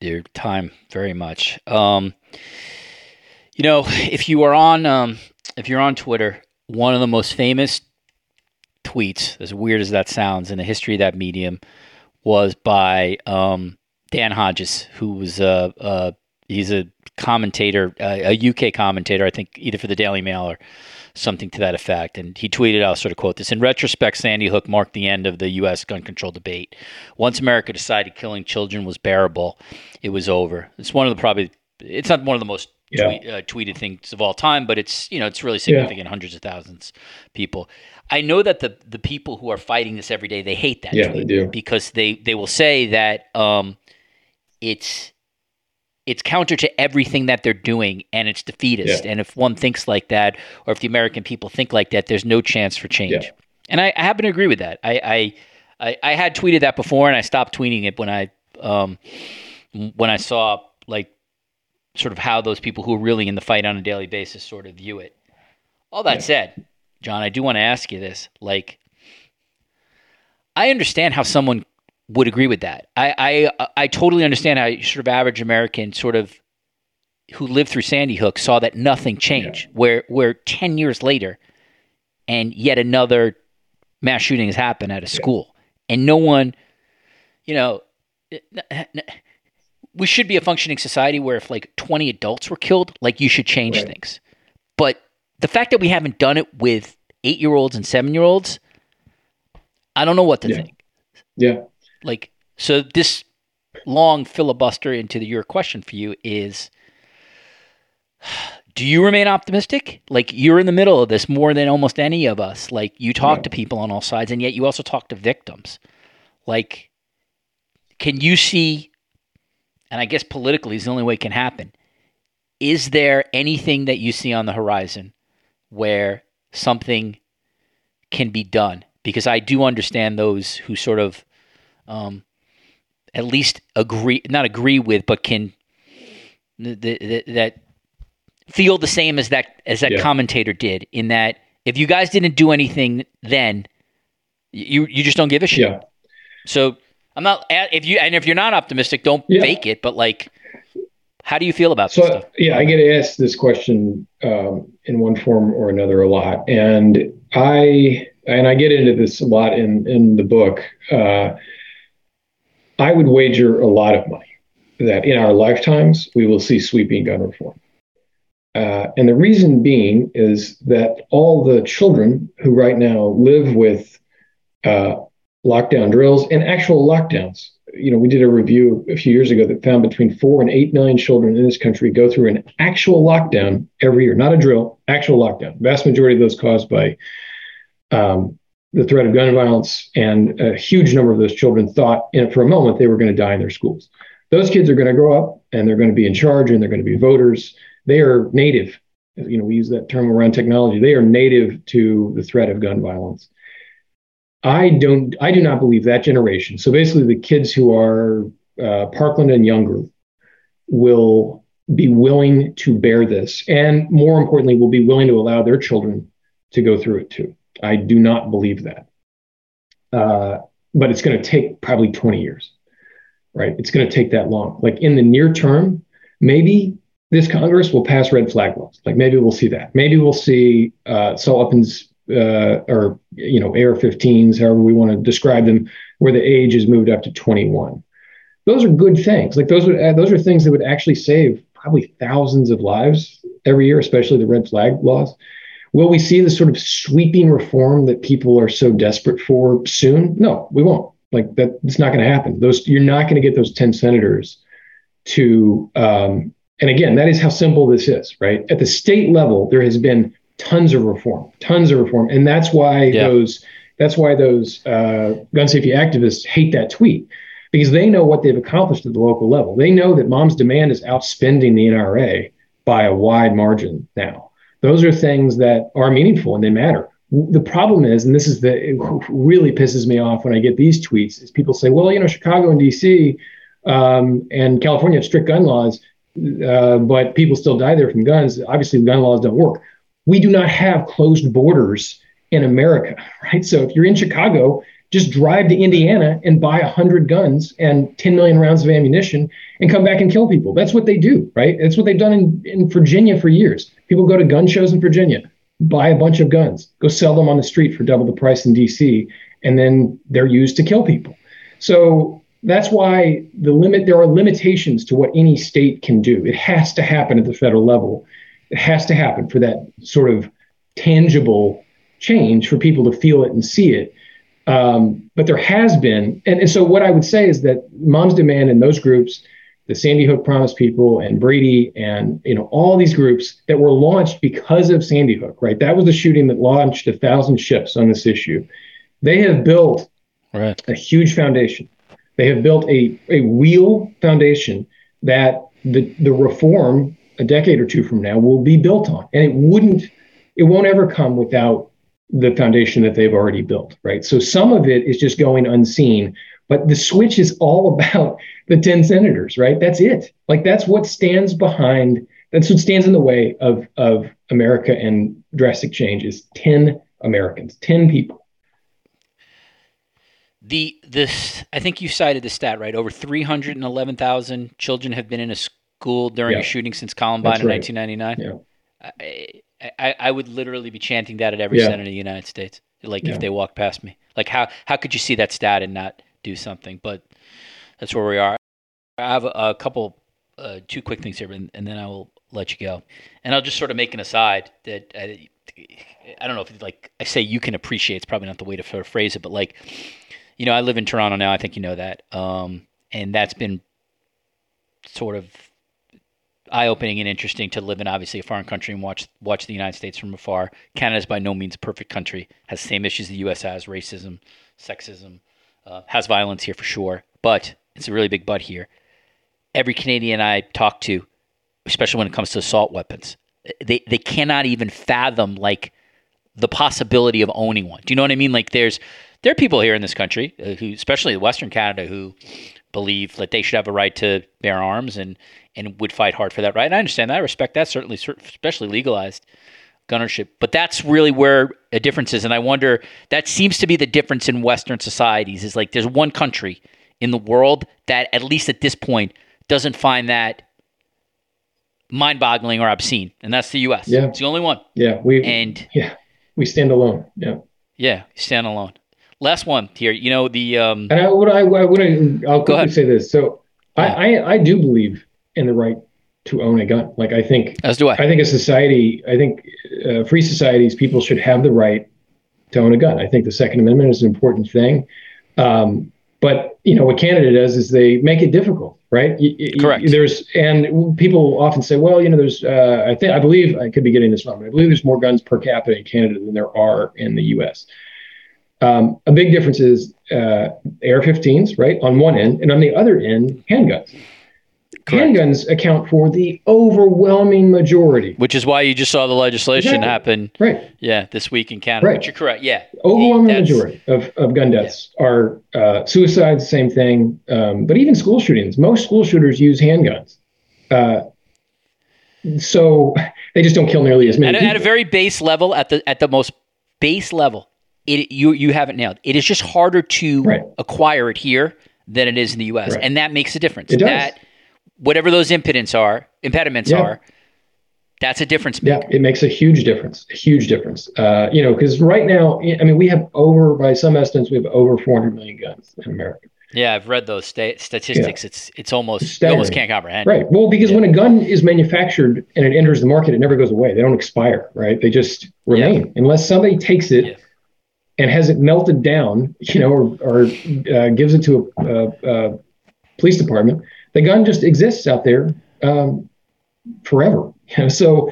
your time very much. Um, you know, if you are on um, if you're on Twitter, one of the most famous tweets, as weird as that sounds, in the history of that medium, was by um, Dan Hodges, who was a, a he's a commentator, a, a UK commentator, I think, either for the Daily Mail or something to that effect. And he tweeted, I'll sort of quote this In retrospect, Sandy Hook marked the end of the U.S. gun control debate. Once America decided killing children was bearable, it was over. It's one of the probably, it's not one of the most yeah. tweet, uh, tweeted things of all time, but it's you know it's really significant. Yeah. Hundreds of thousands of people. I know that the the people who are fighting this every day they hate that. Yeah, they do because they they will say that um, it's it's counter to everything that they're doing and it's defeatist. Yeah. And if one thinks like that, or if the American people think like that, there's no chance for change. Yeah. And I, I, happen to agree with that. I, I, I I had tweeted that before, and I stopped tweeting it when I um, when I saw like sort of how those people who are really in the fight on a daily basis sort of view it. All that yeah. said, John, I do want to ask you this. Like, I understand how someone would agree with that. I, I I totally understand how sort of average American sort of who lived through Sandy Hook saw that nothing changed. Yeah. Where where ten years later, and yet another mass shooting has happened at a school, yeah. and no one, you know, we should be a functioning society where if like 20 adults were killed, like you should change right. things. But the fact that we haven't done it with eight year olds and seven year olds, I don't know what to yeah. think. Yeah. Like, so this long filibuster into the, your question for you is do you remain optimistic? Like you're in the middle of this more than almost any of us. Like you talk yeah. to people on all sides and yet you also talk to victims. Like can you see and I guess politically is the only way it can happen. Is there anything that you see on the horizon where something can be done? Because I do understand those who sort of um, at least agree, not agree with, but can th- th- that feel the same as that as that yeah. commentator did. In that, if you guys didn't do anything then, you you just don't give a shit. Yeah. So I'm not if you and if you're not optimistic, don't yeah. fake it. But like, how do you feel about so, this stuff? Yeah, I get asked this question um, in one form or another a lot, and I and I get into this a lot in in the book. Uh, I would wager a lot of money that in our lifetimes we will see sweeping gun reform. Uh, and the reason being is that all the children who right now live with uh, lockdown drills and actual lockdowns. You know, we did a review a few years ago that found between four and eight million children in this country go through an actual lockdown every year, not a drill, actual lockdown. Vast majority of those caused by um, the threat of gun violence, and a huge number of those children thought, in, for a moment, they were going to die in their schools. Those kids are going to grow up and they're going to be in charge and they're going to be voters. They are native. You know, we use that term around technology. They are native to the threat of gun violence. I don't. I do not believe that generation. So basically, the kids who are uh, Parkland and younger will be willing to bear this, and more importantly, will be willing to allow their children to go through it too. I do not believe that. Uh, but it's going to take probably 20 years, right? It's going to take that long. Like in the near term, maybe this Congress will pass red flag laws. Like maybe we'll see that. Maybe we'll see uh, uh, or you know AR-15s, however we want to describe them, where the age is moved up to 21. Those are good things. Like those would uh, those are things that would actually save probably thousands of lives every year, especially the red flag laws. Will we see the sort of sweeping reform that people are so desperate for soon? No, we won't. Like that, it's not going to happen. Those you're not going to get those 10 senators to. Um, and again, that is how simple this is, right? At the state level, there has been tons of reform, tons of reform, and that's why yeah. those that's why those uh, gun safety activists hate that tweet because they know what they've accomplished at the local level. They know that Moms Demand is outspending the NRA by a wide margin now. Those are things that are meaningful and they matter. The problem is, and this is the really pisses me off when I get these tweets, is people say, well, you know, Chicago and DC um, and California have strict gun laws, uh, but people still die there from guns. Obviously, gun laws don't work. We do not have closed borders in America, right? So if you're in Chicago just drive to Indiana and buy 100 guns and 10 million rounds of ammunition and come back and kill people. That's what they do, right? That's what they've done in, in Virginia for years. People go to gun shows in Virginia, buy a bunch of guns, go sell them on the street for double the price in DC, and then they're used to kill people. So that's why the limit there are limitations to what any state can do. It has to happen at the federal level. It has to happen for that sort of tangible change for people to feel it and see it um, but there has been, and, and so what I would say is that Moms Demand and those groups, the Sandy Hook Promise people and Brady and you know all these groups that were launched because of Sandy Hook, right? That was the shooting that launched a thousand ships on this issue. They have built right. a huge foundation. They have built a, a real foundation that the, the reform a decade or two from now will be built on. And it wouldn't, it won't ever come without the foundation that they've already built, right? So some of it is just going unseen, but the switch is all about the 10 senators, right? That's it. Like that's what stands behind, that's what stands in the way of, of America and drastic change is 10 Americans, 10 people. The this I think you cited the stat right. Over 311,000 children have been in a school during yeah. a shooting since Columbine in 1999. Yeah. I, I, I would literally be chanting that at every yeah. center in the United States. Like yeah. if they walk past me, like how how could you see that stat and not do something? But that's where we are. I have a, a couple, uh, two quick things here, and, and, then I will let you go. And I'll just sort of make an aside that I, I don't know if like I say you can appreciate. It's probably not the way to phrase it, but like, you know, I live in Toronto now. I think you know that, um, and that's been sort of eye opening and interesting to live in obviously a foreign country and watch watch the United States from afar. Canada is by no means a perfect country. Has same issues the U.S. has: racism, sexism, uh, has violence here for sure. But it's a really big but here. Every Canadian I talk to, especially when it comes to assault weapons, they they cannot even fathom like the possibility of owning one. Do you know what I mean? Like there's there are people here in this country uh, who, especially Western Canada, who believe that they should have a right to bear arms and and would fight hard for that right. And I understand that. I respect that certainly, especially legalized gunnership. But that's really where a difference is. And I wonder that seems to be the difference in Western societies. Is like there's one country in the world that at least at this point doesn't find that mind-boggling or obscene, and that's the U.S. Yeah, it's the only one. Yeah, we and yeah we stand alone. Yeah, yeah, stand alone. Last one here. You know the. Um, and I would I, I would I, I'll quickly say this. So I, I I do believe in the right to own a gun. Like I think, as do I. I think a society, I think uh, free societies, people should have the right to own a gun. I think the Second Amendment is an important thing. Um, but you know what Canada does is they make it difficult, right? Correct. There's and people often say, well, you know, there's uh, I think I believe I could be getting this wrong, but I believe there's more guns per capita in Canada than there are in the U.S. Um, a big difference is uh, AR-15s, right, on one end, and on the other end, handguns. Correct. Handguns account for the overwhelming majority. Which is why you just saw the legislation exactly. happen. Right. Yeah, this week in Canada. Right. But you're correct. Yeah. Overwhelming majority of, of gun deaths yeah. are uh, suicides, same thing. Um, but even school shootings, most school shooters use handguns. Uh, so they just don't kill nearly as many. At, at, a very base level, at the at the most base level, it you you haven't nailed. It is just harder to right. acquire it here than it is in the U.S., right. and that makes a difference. That whatever those impediments are, impediments yeah. are, that's a difference maker. Yeah, it makes a huge difference. A huge difference. Uh, you know, because right now, I mean, we have over, by some estimates, we have over 400 million guns in America. Yeah, I've read those sta- statistics. Yeah. It's it's almost you almost can't comprehend. Right. Well, because yeah. when a gun is manufactured and it enters the market, it never goes away. They don't expire. Right. They just remain unless somebody takes it and has it melted down, you know, or, or uh, gives it to a, a, a police department the gun just exists out there um, forever. So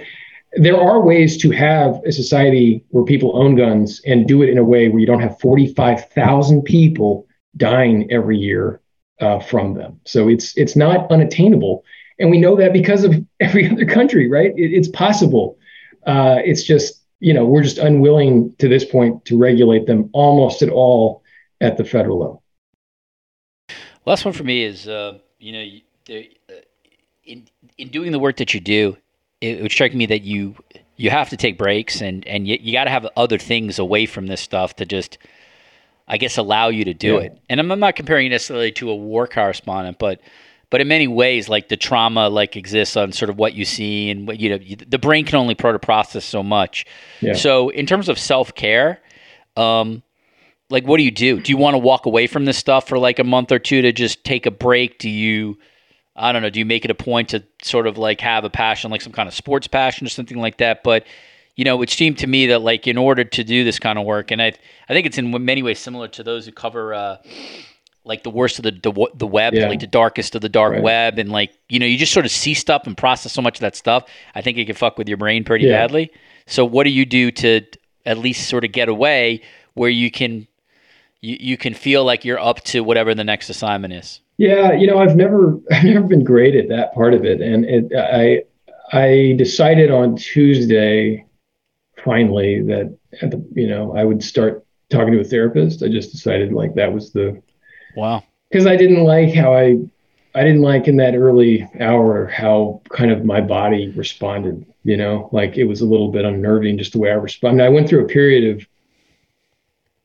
there are ways to have a society where people own guns and do it in a way where you don't have 45,000 people dying every year uh, from them. So it's it's not unattainable, and we know that because of every other country, right? It, it's possible. Uh, it's just you know we're just unwilling to this point to regulate them almost at all at the federal level. Last one for me is uh, you know uh, in in doing the work that you do, it would strike me that you you have to take breaks and and you, you got to have other things away from this stuff to just I guess allow you to do yeah. it. And I'm, I'm not comparing necessarily to a war correspondent, but but in many ways, like the trauma like exists on sort of what you see and what you know the brain can only proto process so much. Yeah. So in terms of self care, um, like what do you do? Do you want to walk away from this stuff for like a month or two to just take a break? Do you I don't know, do you make it a point to sort of like have a passion, like some kind of sports passion or something like that? But you know, it seemed to me that like in order to do this kind of work, and I I think it's in many ways similar to those who cover uh, like the worst of the the, the web, yeah. like the darkest of the dark right. web, and like you know, you just sort of see stuff and process so much of that stuff. I think it can fuck with your brain pretty yeah. badly. So, what do you do to at least sort of get away where you can you, you can feel like you're up to whatever the next assignment is? Yeah, you know, I've never I've never been great at that part of it, and it, I I decided on Tuesday finally that the, you know I would start talking to a therapist. I just decided like that was the wow because I didn't like how I I didn't like in that early hour how kind of my body responded. You know, like it was a little bit unnerving just the way I responded. I went through a period of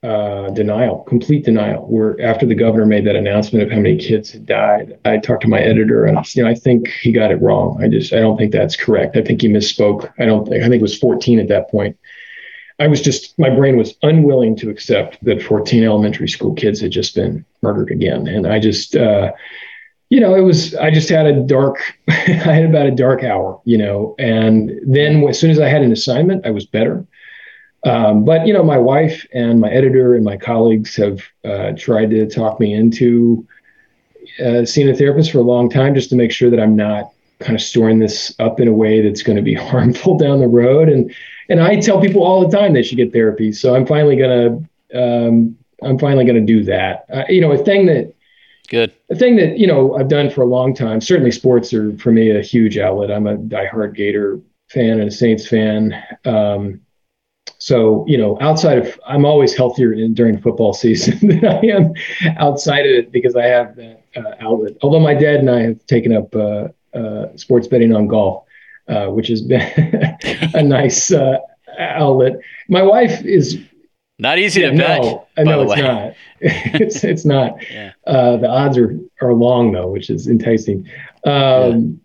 uh, denial, complete denial. Where after the governor made that announcement of how many kids had died, I talked to my editor, and you know, I think he got it wrong. I just, I don't think that's correct. I think he misspoke. I don't think. I think it was 14 at that point. I was just, my brain was unwilling to accept that 14 elementary school kids had just been murdered again, and I just. Uh, you know, it was, I just had a dark, I had about a dark hour, you know, and then as soon as I had an assignment, I was better um, but you know, my wife and my editor and my colleagues have uh, tried to talk me into uh, seeing a therapist for a long time, just to make sure that I'm not kind of storing this up in a way that's going to be harmful down the road. And and I tell people all the time they should get therapy. So I'm finally gonna um, I'm finally gonna do that. Uh, you know, a thing that good a thing that you know I've done for a long time. Certainly, sports are for me a huge outlet. I'm a diehard Gator fan and a Saints fan. Um, so, you know, outside of, I'm always healthier in, during football season than I am outside of it because I have that uh, outlet. Although my dad and I have taken up uh, uh, sports betting on golf, uh, which has been a nice uh, outlet. My wife is not easy yeah, to bet. No, no it's not. it's it's not. Yeah. Uh, the odds are are long though, which is enticing. Um,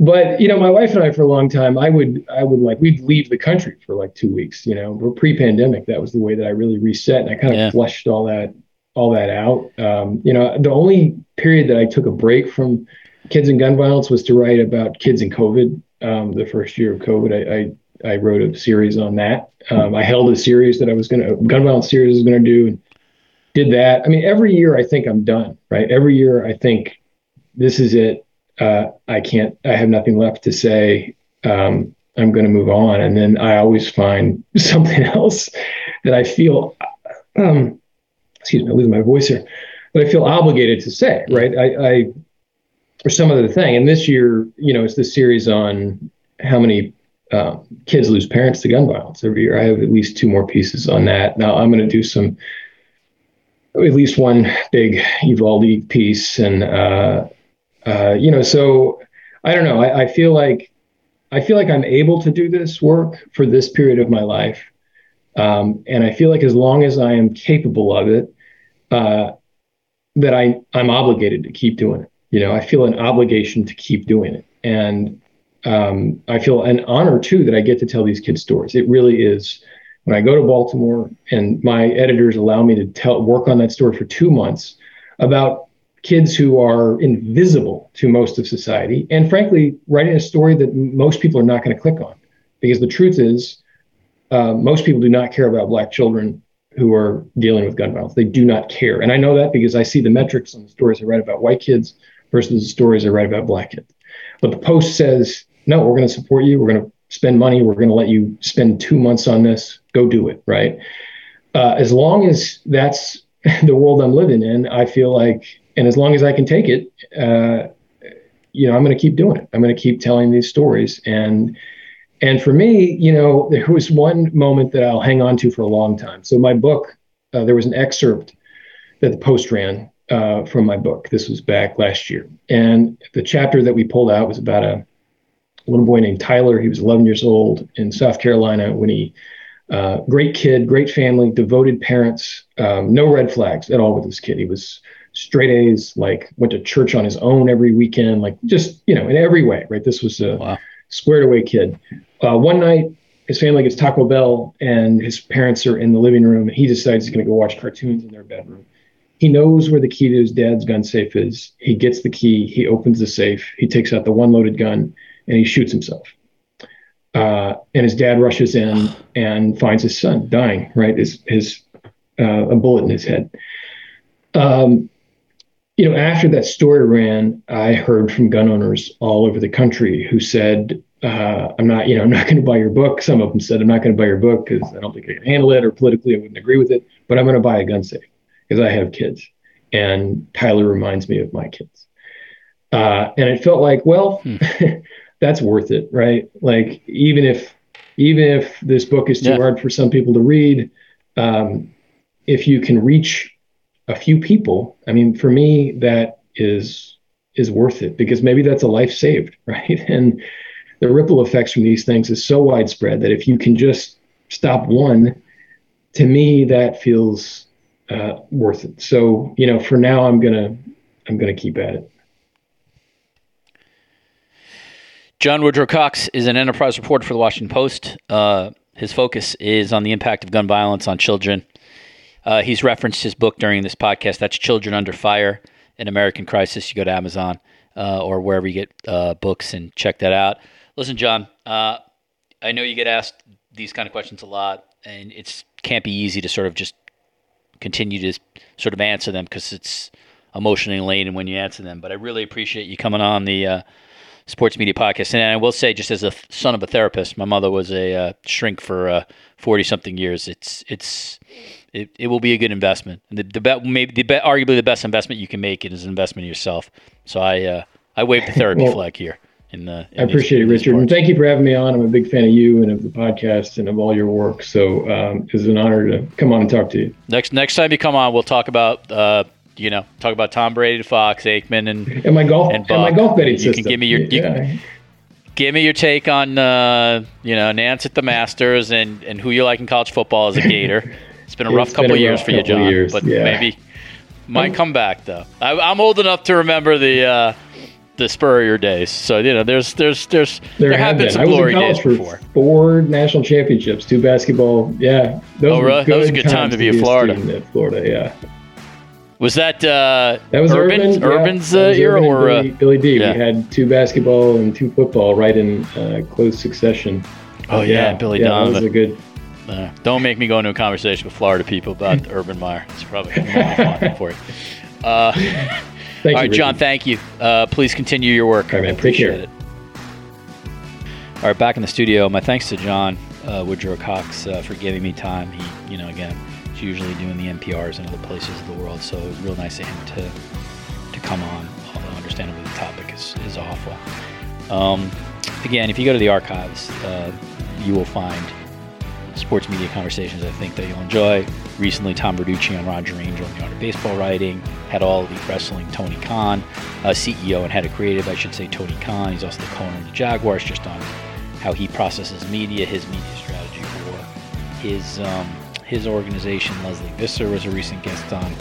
but you know my wife and i for a long time i would i would like we'd leave the country for like two weeks you know we're pre-pandemic that was the way that i really reset and i kind of yeah. flushed all that all that out um, you know the only period that i took a break from kids and gun violence was to write about kids and covid um, the first year of covid i i, I wrote a series on that um, i held a series that i was going to gun violence series I was going to do and did that i mean every year i think i'm done right every year i think this is it uh, I can't, I have nothing left to say. Um, I'm going to move on. And then I always find something else that I feel, um, excuse me, I'm losing my voice here, but I feel obligated to say, right? I, I, or some other thing. And this year, you know, it's this series on how many uh, kids lose parents to gun violence every year. I have at least two more pieces on that. Now I'm going to do some, at least one big Uvalde piece and, uh, uh, you know, so I don't know. I, I, feel like I feel like I'm able to do this work for this period of my life, um, and I feel like as long as I am capable of it, uh, that I I'm obligated to keep doing it. You know, I feel an obligation to keep doing it, and um, I feel an honor too that I get to tell these kids stories. It really is. When I go to Baltimore and my editors allow me to tell work on that story for two months about kids who are invisible to most of society, and frankly, writing a story that most people are not going to click on. Because the truth is, uh, most people do not care about Black children who are dealing with gun violence. They do not care. And I know that because I see the metrics on the stories I write about white kids versus the stories I write about Black kids. But the Post says, no, we're going to support you. We're going to spend money. We're going to let you spend two months on this. Go do it, right? Uh, as long as that's the world I'm living in, I feel like, and as long as I can take it, uh, you know, I'm going to keep doing it. I'm going to keep telling these stories. And and for me, you know, there was one moment that I'll hang on to for a long time. So my book, uh, there was an excerpt that the Post ran uh, from my book. This was back last year, and the chapter that we pulled out was about a little boy named Tyler. He was 11 years old in South Carolina when he, uh, great kid, great family, devoted parents, um, no red flags at all with this kid. He was straight A's, like went to church on his own every weekend, like just, you know, in every way, right? This was a wow. squared away kid. Uh, one night, his family gets Taco Bell and his parents are in the living room and he decides he's going to go watch cartoons in their bedroom. He knows where the key to his dad's gun safe is. He gets the key, he opens the safe, he takes out the one loaded gun and he shoots himself. Uh, and his dad rushes in and finds his son dying, right? His, his uh, a bullet in his head. Um, you know, after that story ran, I heard from gun owners all over the country who said, uh, "I'm not, you know, I'm not going to buy your book." Some of them said, "I'm not going to buy your book because I don't think I can handle it, or politically I wouldn't agree with it, but I'm going to buy a gun safe because I have kids, and Tyler reminds me of my kids." Uh, and it felt like, well, hmm. that's worth it, right? Like even if even if this book is too yeah. hard for some people to read, um, if you can reach a few people, I mean, for me that is is worth it because maybe that's a life saved, right? And the ripple effects from these things is so widespread that if you can just stop one, to me that feels uh, worth it. So you know, for now, I'm gonna I'm gonna keep at it. John Woodrow Cox is an enterprise reporter for the Washington Post. Uh, his focus is on the impact of gun violence on children. Uh, he's referenced his book during this podcast. That's Children Under Fire An American Crisis. You go to Amazon uh, or wherever you get uh, books and check that out. Listen, John, uh, I know you get asked these kind of questions a lot, and it can't be easy to sort of just continue to sort of answer them because it's emotionally laden when you answer them. But I really appreciate you coming on the uh, sports media podcast. And I will say, just as a son of a therapist, my mother was a uh, shrink for forty uh, something years. It's it's it, it will be a good investment, and the, the bet maybe the bet, arguably the best investment you can make is an investment in yourself. So I uh, I wave the therapy well, flag here. In the, in I appreciate these, it, Richard, and thank you for having me on. I'm a big fan of you and of the podcast and of all your work. So um, it's an honor to come on and talk to you. Next next time you come on, we'll talk about uh, you know, talk about Tom Brady, Fox, Aikman, and and my golf and, and my golf betting you system. can give me your you yeah. give me your take on uh, you know Nantz at the Masters and and who you like in college football as a Gator. It's been a rough couple of years for you, John, years, but yeah. maybe might come back though. I, am old enough to remember the. Uh, the Spurrier days, so you know, there's there's there's there, there have been, been some glory days for before. Four national championships, two basketball. Yeah, those oh, really? That was a good time to be in Florida. Florida, yeah. Was that uh, that was Urban, Urban Urban's uh, era or Billy, uh, Billy D? Yeah. We had two basketball and two football right in uh, close succession. Oh yeah, yeah Billy yeah, Donovan. That was a good. Uh, don't make me go into a conversation with Florida people about Urban Meyer. It's probably fun for you. Uh, all right, John. Thank you. Uh, please continue your work. All right, man. Appreciate it. All right, back in the studio. My thanks to John uh, Woodrow Cox uh, for giving me time. He, you know, again, he's usually doing the NPRs in other places of the world. So real nice of him to to come on, although understandably the topic is, is awful. Um, again, if you go to the archives, uh, you will find sports media conversations I think that you'll enjoy. Recently, Tom Verducci on Roger Angell and the Art of Baseball Writing. Had All Elite Wrestling Tony Khan, uh, CEO and head of creative, I should say, Tony Khan. He's also the co-owner of the Jaguars, just on how he processes media, his media strategy for his um, his organization. Lesley Visser was a recent guest on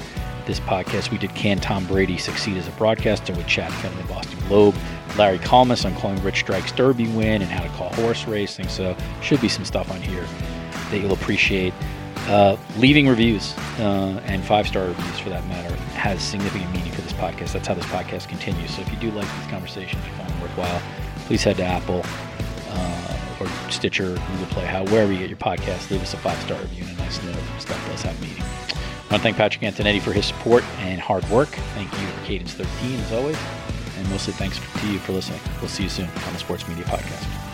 this podcast. We did Can Tom Brady Succeed as a Broadcaster with Chad Fenton the Boston Globe. Larry Collmus on calling Rich Strike's Derby win and how to call horse racing. So should be some stuff on here that you'll appreciate. Uh, leaving reviews uh, and five star reviews for that matter has significant meaning for this podcast. That's how this podcast continues. So if you do like these conversations, you find them worthwhile, please head to Apple, or Stitcher, Google Play, how wherever you get your podcast, leave us a five star review and a nice note. Stuff does have meaning. I want to thank Patrick Antonetti for his support and hard work. Thank you for Cadence 13 as always, and mostly thanks to you for listening. We'll see you soon on the Sports Media Podcast.